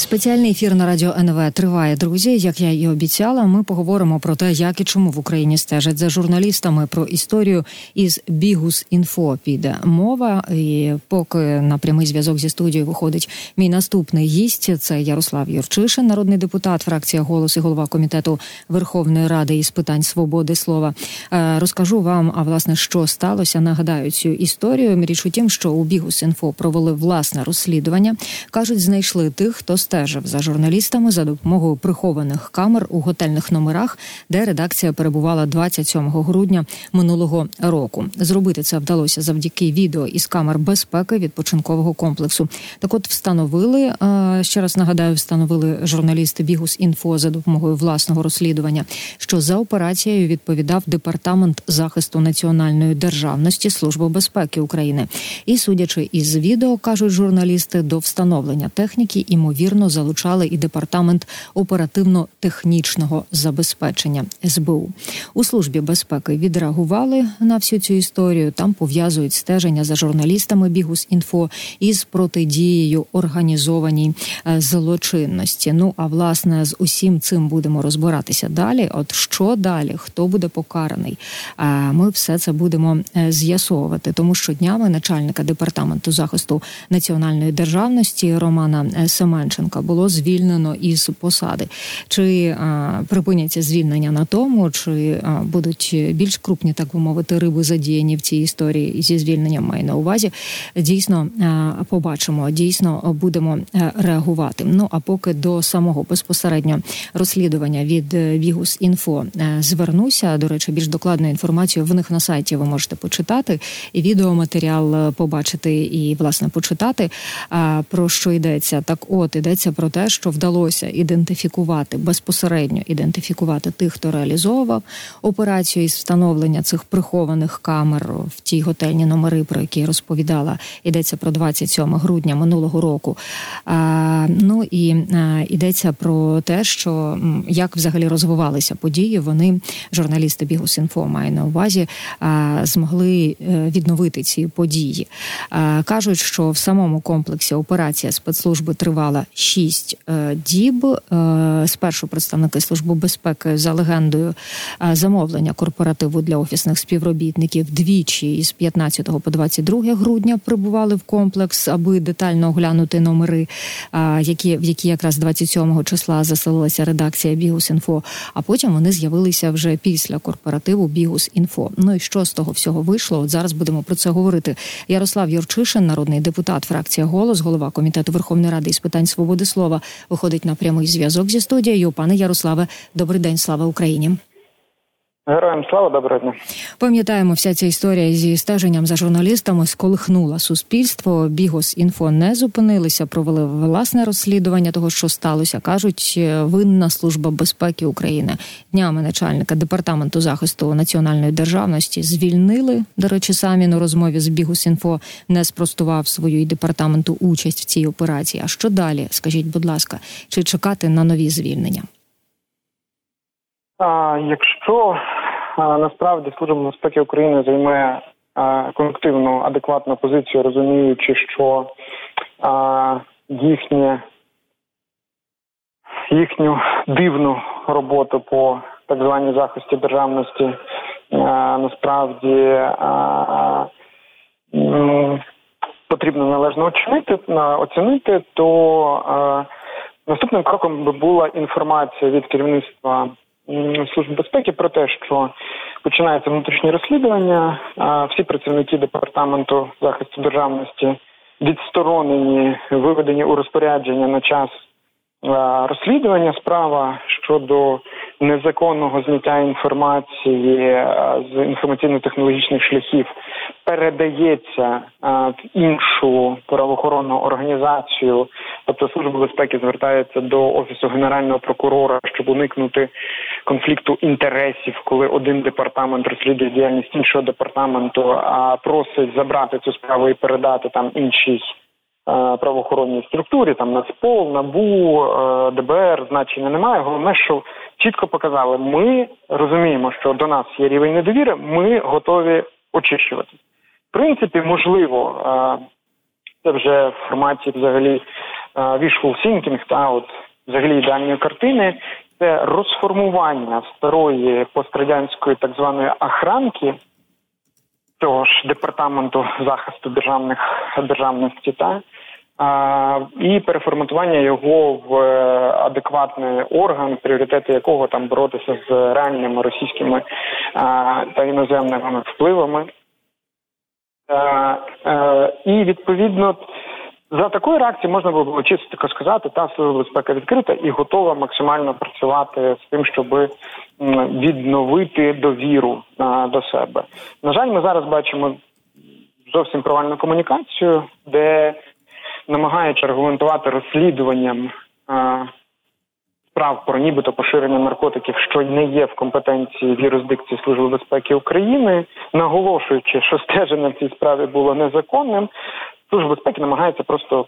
Спеціальний ефір на радіо НВ триває, друзі. Як я і обіцяла, ми поговоримо про те, як і чому в Україні стежать за журналістами про історію із Бігус інфо піде мова. І поки на прямий зв'язок зі студією виходить мій наступний гість. Це Ярослав Юрчишин, народний депутат, фракція «Голос» і голова комітету Верховної Ради із питань свободи слова. Е, розкажу вам, а власне, що сталося. Нагадаю цю історію. Річ у тім, що у Бігус інфо провели власне розслідування. кажуть, знайшли тих, хто стежив за журналістами за допомогою прихованих камер у готельних номерах, де редакція перебувала 27 грудня минулого року. Зробити це вдалося завдяки відео із камер безпеки відпочинкового комплексу. Так, от встановили е, ще раз нагадаю, встановили журналісти Бігус інфо за допомогою власного розслідування, що за операцією відповідав департамент захисту національної державності Служби безпеки України. І судячи із відео, кажуть журналісти, до встановлення техніки імовірно ймовірно залучали і департамент оперативно-технічного забезпечення СБУ у службі безпеки. Відреагували на всю цю історію. Там пов'язують стеження за журналістами Бігус інфо із протидією організованій е, злочинності. Ну а власне з усім цим будемо розбиратися далі. От що далі? Хто буде покараний? Е, ми все це будемо е, з'ясовувати, тому що днями начальника департаменту захисту національної державності Романа Семенченка Тимошенка було звільнено із посади. Чи а, припиняться звільнення на тому, чи а, будуть більш крупні, так би мовити, риби задіяні в цій історії зі звільненням маю на увазі? Дійсно а, побачимо, дійсно будемо реагувати. Ну а поки до самого безпосередньо розслідування від Вігус інфо звернуся. До речі, більш докладну інформацію в них на сайті ви можете почитати і відеоматеріал побачити і власне почитати. Про що йдеться? Так, от іде йдеться про те, що вдалося ідентифікувати безпосередньо ідентифікувати тих, хто реалізовував операцію із встановлення цих прихованих камер в ті готельні номери, про які я розповідала. Йдеться про 27 грудня минулого року. А, Ну і а, йдеться про те, що як взагалі розвивалися події. Вони журналісти Бігус.Інфо має на увазі, а, змогли е, відновити ці події. А, Кажуть, що в самому комплексі операція спецслужби тривала шість е, діб. Е, спершу представники служби безпеки за легендою е, замовлення корпоративу для офісних співробітників двічі із 15 по 22 грудня прибували в комплекс, аби детально оглянути номери, які в які якраз 27 числа заселилася редакція Bihus.Info, А потім вони з'явилися вже після корпоративу Bihus.Info. Ну і що з того всього вийшло? От зараз будемо про це говорити. Ярослав Юрчишин, народний депутат, фракція голос, голова комітету Верховної Ради із питань свободи свободи слова виходить на прямий зв'язок зі студією. Пане Ярославе, добрий день, слава Україні. Героям слава доброго дня. Пам'ятаємо, вся ця історія зі стеженням за журналістами сколихнула суспільство. Bihus.Info не зупинилися, провели власне розслідування того, що сталося. кажуть, винна служба безпеки України днями начальника департаменту захисту національної державності звільнили. До речі, самі на розмові з Бігус інфо не спростував свою і департаменту участь в цій операції. А що далі? Скажіть, будь ласка, чи чекати на нові звільнення? Якщо насправді служба безпеки України займає колективну адекватну позицію, розуміючи, що їхнє їхню дивну роботу по так званій захисті державності насправді потрібно належно оцінити, оцінити, то наступним кроком би була інформація від керівництва. Служби безпеки про те, що починається внутрішнє розслідування. Всі працівники департаменту захисту державності відсторонені, виведені у розпорядження на час розслідування справа щодо незаконного зняття інформації з інформаційно-технологічних шляхів передається в іншу правоохоронну організацію, тобто служба безпеки звертається до офісу генерального прокурора, щоб уникнути конфлікту інтересів, коли один департамент розслідує діяльність іншого департаменту, а просить забрати цю справу і передати там іншій. Правоохоронній структурі, там Нацпол, НАБУ, ДБР значення немає. Головне, що чітко показали, ми розуміємо, що до нас є рівень недовіри, ми готові очищувати. В принципі, можливо, це вже в форматі взагалі wishful thinking, та от взагалі ідеальної картини, це розформування старої пострадянської так званої охранки цього ж департаменту захисту державних державності та і переформатування його в е, адекватний орган, пріоритети якого там боротися з реальними російськими та іноземними впливами. Е, і відповідно за такої реакції можна було чисто сказати, та служба безпеки відкрита і готова максимально працювати з тим, щоб відновити довіру до себе. На жаль, ми зараз бачимо зовсім провальну комунікацію, де намагаючи аргументувати розслідуванням справ про нібито поширення наркотиків, що не є в компетенції в юрисдикції Служби безпеки України, наголошуючи, що стеження в цій справі було незаконним, служба безпеки намагається просто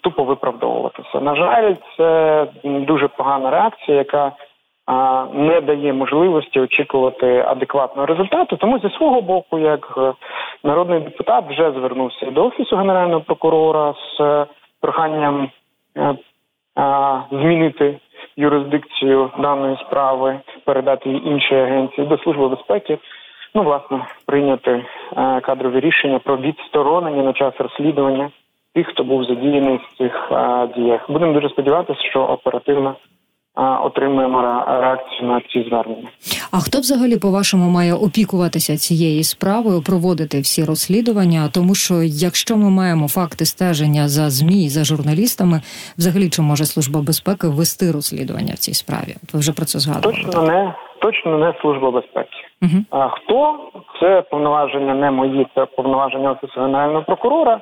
тупо виправдовуватися. На жаль, це дуже погана реакція, яка не дає можливості очікувати адекватного результату. Тому зі свого боку, як е, народний депутат, вже звернувся до офісу генерального прокурора з е, проханням е, змінити юрисдикцію даної справи, передати її іншій агенції до служби безпеки. Ну, власне, прийняти кадрові рішення про відсторонення на час розслідування тих, хто був задіяний в цих діях. Будемо дуже сподіватися, що оперативно отримуємо реакцію на ці звернення. А хто взагалі по вашому має опікуватися цією справою, проводити всі розслідування? Тому що якщо ми маємо факти стеження за змі за журналістами, взагалі чи може служба безпеки вести розслідування в цій справі? Ви вже про це згадували. Точно не точно не служба безпеки. Угу. А хто це повноваження не мої, це повноваження офісу генерального прокурора.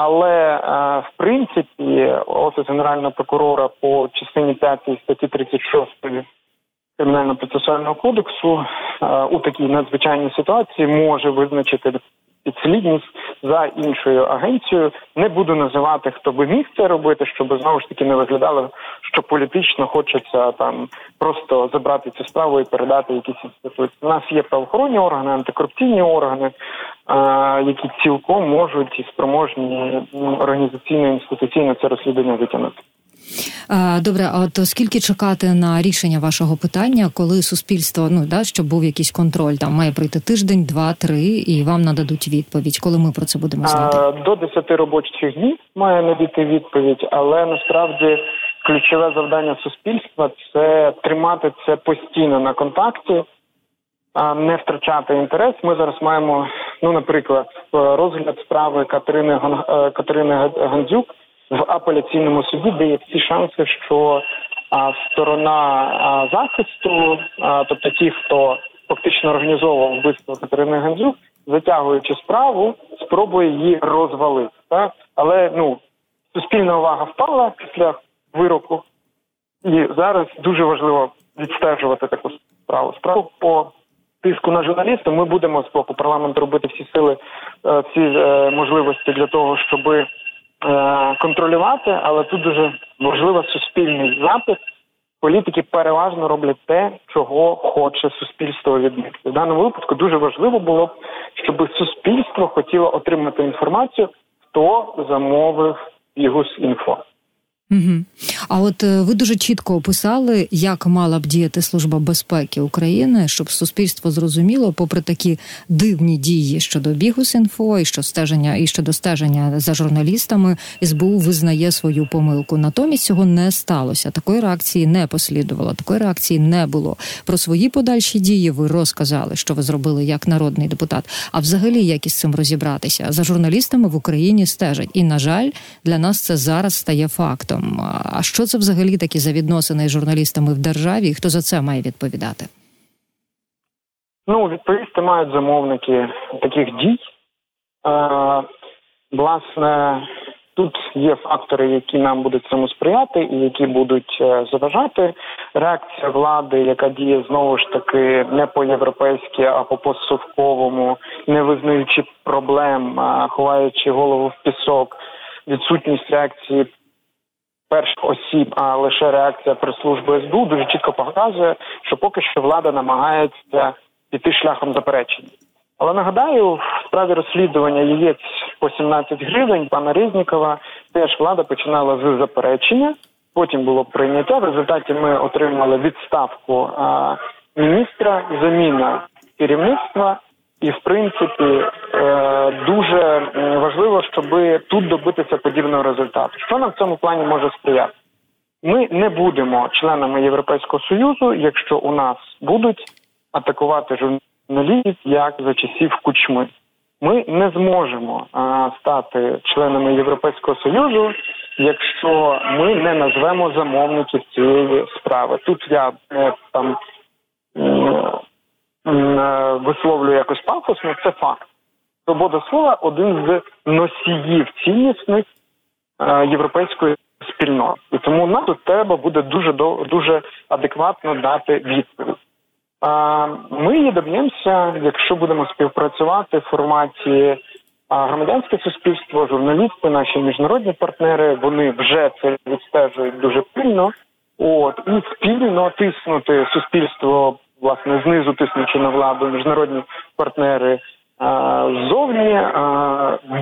Але е, в принципі офіс генерального прокурора по частині 5 статті 36 кримінально процесуального кодексу е, у такій надзвичайній ситуації може визначити підслідність за іншою агенцією. Не буду називати, хто би міг це робити, щоб знову ж таки не виглядало, що політично хочеться там просто забрати цю справу і передати якісь інституції. У нас є правоохоронні органи, антикорупційні органи, які цілком можуть і спроможні організаційно інституційно це розслідування витягнути. Добре, а от скільки чекати на рішення вашого питання, коли суспільство ну да щоб був якийсь контроль, там має пройти тиждень, два, три, і вам нададуть відповідь, коли ми про це будемо знати? До 10 робочих днів має надійти відповідь, але насправді ключове завдання суспільства це тримати це постійно на контакті. Не втрачати інтерес. Ми зараз маємо, ну наприклад, розгляд справи Катерини е, Катерини Гандзюк в апеляційному суді, де є всі шанси, що а, сторона а, захисту, а, тобто ті, хто фактично організовував вбивство Катерини Гандзюк, затягуючи справу, спробує її розвалити. Так? Але ну суспільна увага впала після вироку, і зараз дуже важливо відстежувати таку справу. Справу по тиску на журналістів ми будемо з боку парламенту робити всі сили, е, всі е, можливості для того, щоби контролювати, але тут дуже важливо суспільний запит. Політики переважно роблять те, чого хоче суспільство від них. В даному випадку дуже важливо було б, щоб суспільство хотіло отримати інформацію, хто замовив Бігус інфо. Угу. А от е, ви дуже чітко описали, як мала б діяти служба безпеки України, щоб суспільство зрозуміло, попри такі дивні дії щодо Бігус.Інфо і що стеження і щодо стеження за журналістами, СБУ визнає свою помилку. Натомість цього не сталося. Такої реакції не послідувало. Такої реакції не було. Про свої подальші дії ви розказали, що ви зробили як народний депутат. А взагалі, як із цим розібратися за журналістами в Україні стежать. І на жаль, для нас це зараз стає фактом журналістом. А що це взагалі такі за відносини з журналістами в державі? і Хто за це має відповідати? Ну, відповісти мають замовники таких дій. Е, Власне, тут є фактори, які нам будуть цьому сприяти, і які будуть е, заважати. Реакція влади, яка діє знову ж таки не по європейськи, а по постсовковому, не визнаючи проблем, ховаючи голову в пісок, відсутність реакції перших осіб, а лише реакція прес-служби СБУ дуже чітко показує, що поки що влада намагається піти шляхом заперечення. Але нагадаю, в справі розслідування яєць по 17 гривень пана Резнікова теж влада починала з заперечення. Потім було прийняття. В результаті ми отримали відставку а, міністра, заміна керівництва, і в принципі е, дуже важливо, щоб тут добитися подібного результату. Що нам в цьому плані може сприяти? Ми не будемо членами Європейського союзу, якщо у нас будуть атакувати журналістів як за часів кучми. Ми не зможемо стати членами Європейського союзу, якщо ми не назвемо замовників цієї справи. Тут я е, там е, висловлюю якось пафосно, це факт. Свобода слова один з носіїв ціннісних е, європейської спільноти. І тому нам тут треба буде дуже дуже адекватно дати відповідь. Ми її доб'ємося, якщо будемо співпрацювати в форматі громадянське суспільство, журналісти, наші міжнародні партнери. Вони вже це відстежують дуже пильно. От і спільно тиснути суспільство, власне, знизу тиснучи на владу, міжнародні партнери ззовні,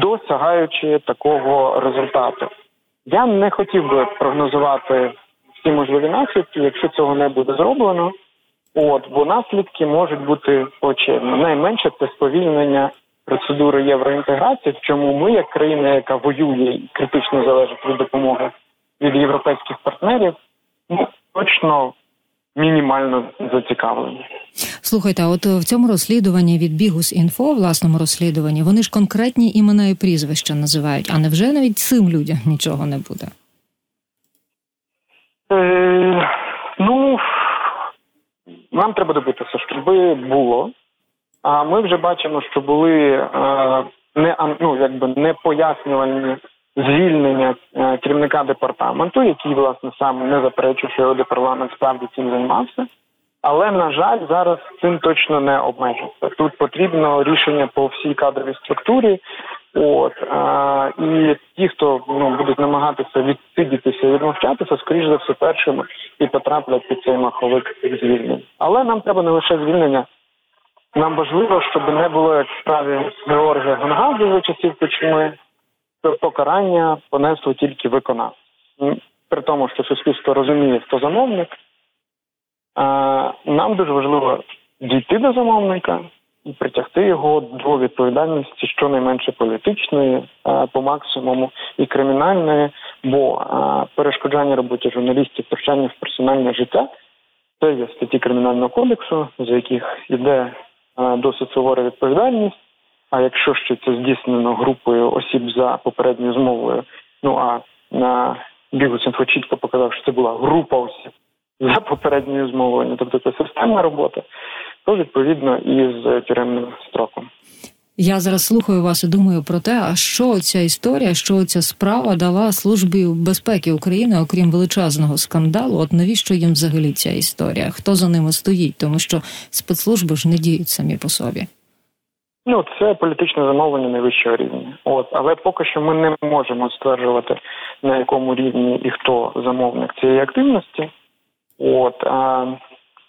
досягаючи такого результату. Я не хотів би прогнозувати всі можливі наслідки, якщо цього не буде зроблено. От бо наслідки можуть бути очевидні. Найменше це сповільнення процедури євроінтеграції, в чому ми, як країна, яка воює і критично залежить від допомоги від європейських партнерів, ну точно мінімально зацікавлені. Слухайте, а от в цьому розслідуванні від Бігус інфо, власному розслідуванні, вони ж конкретні імена і прізвища називають. А невже навіть цим людям нічого не буде? Е, Ну нам треба добитися, щоб було. А ми вже бачимо, що були е, не ну, якби не пояснювальні звільнення е, керівника департаменту, який власне сам не заперечує, що його департамент справді цим займався. Але на жаль, зараз цим точно не обмежиться. Тут потрібно рішення по всій кадровій структурі. От а, і ті, хто ну будуть намагатися відсидітися, відмовчатися, скоріш за все першими і потраплять під цей маховик звільнень. Але нам треба не лише звільнення. Нам важливо, щоб не було як в справі Георгія Гонгадзе за часів то покарання понесло тільки виконавці. При тому, що суспільство розуміє, хто замовник. Нам дуже важливо дійти до замовника і притягти його до відповідальності щонайменше політичної, по максимуму і кримінальної, бо перешкоджання роботі журналістів, втручання в персональне життя це є статті кримінального кодексу, за яких йде досить сувора відповідальність. А якщо ще це здійснено групою осіб за попередньою змовою, ну а на бігу Сінфо чітко показав, що це була група осіб за попередньою змовою, тобто це системна робота, то відповідно і з тюремним строком. Я зараз слухаю вас і думаю про те, а що ця історія, що ця справа дала службі безпеки України, окрім величезного скандалу. От навіщо їм взагалі ця історія? Хто за ними стоїть? Тому що спецслужби ж не діють самі по собі. Ну, це політичне замовлення найвищого рівня. От, але поки що ми не можемо стверджувати на якому рівні і хто замовник цієї активності. От а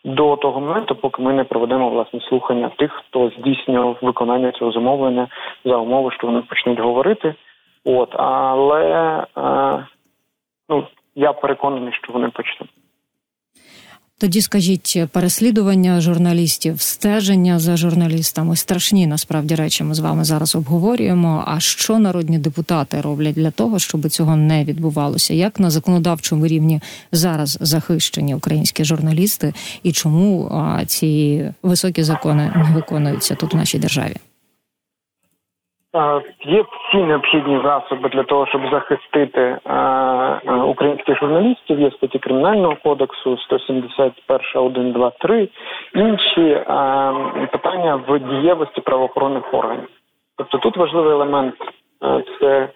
до того моменту, поки ми не проведемо власне слухання тих, хто здійснював виконання цього замовлення за умови, що вони почнуть говорити. От але а, ну я переконаний, що вони почнуть. Тоді скажіть переслідування журналістів, стеження за журналістами страшні насправді речі. Ми з вами зараз обговорюємо. А що народні депутати роблять для того, щоб цього не відбувалося? Як на законодавчому рівні зараз захищені українські журналісти, і чому ці високі закони не виконуються тут в нашій державі? Є всі необхідні засоби для того, щоб захистити українських журналістів. Є статті кримінального кодексу 171, 1, 2, 3, інші питання в дієвості правоохоронних органів. Тобто тут важливий елемент це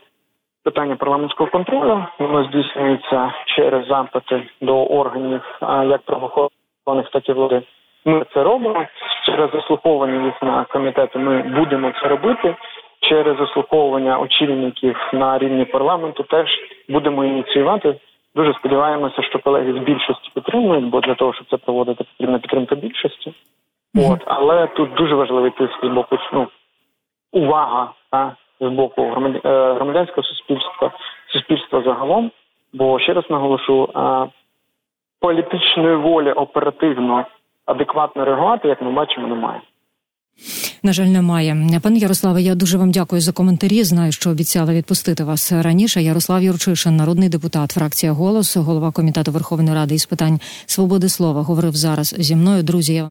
питання парламентського контролю. Воно здійснюється через запити до органів як правоохоронних, так і влади. Ми це робимо через заслуховування їх на комітети. Ми будемо це робити через заслуховування очільників на рівні парламенту теж будемо ініціювати. Дуже сподіваємося, що колеги з більшості підтримують, бо для того, щоб це проводити, потрібна підтримка більшості. Mm-hmm. От але тут дуже важливий тиск з боку ну, увага та з боку е, громадянського суспільства, суспільства загалом. Бо ще раз наголошу, політичної волі оперативно адекватно реагувати, як ми бачимо, немає. На жаль, немає. Пане Ярославе, я дуже вам дякую за коментарі. Знаю, що обіцяла відпустити вас раніше. Ярослав Юрчишин, народний депутат, фракція голос, голова комітету Верховної Ради із питань свободи слова, говорив зараз зі мною. Друзі.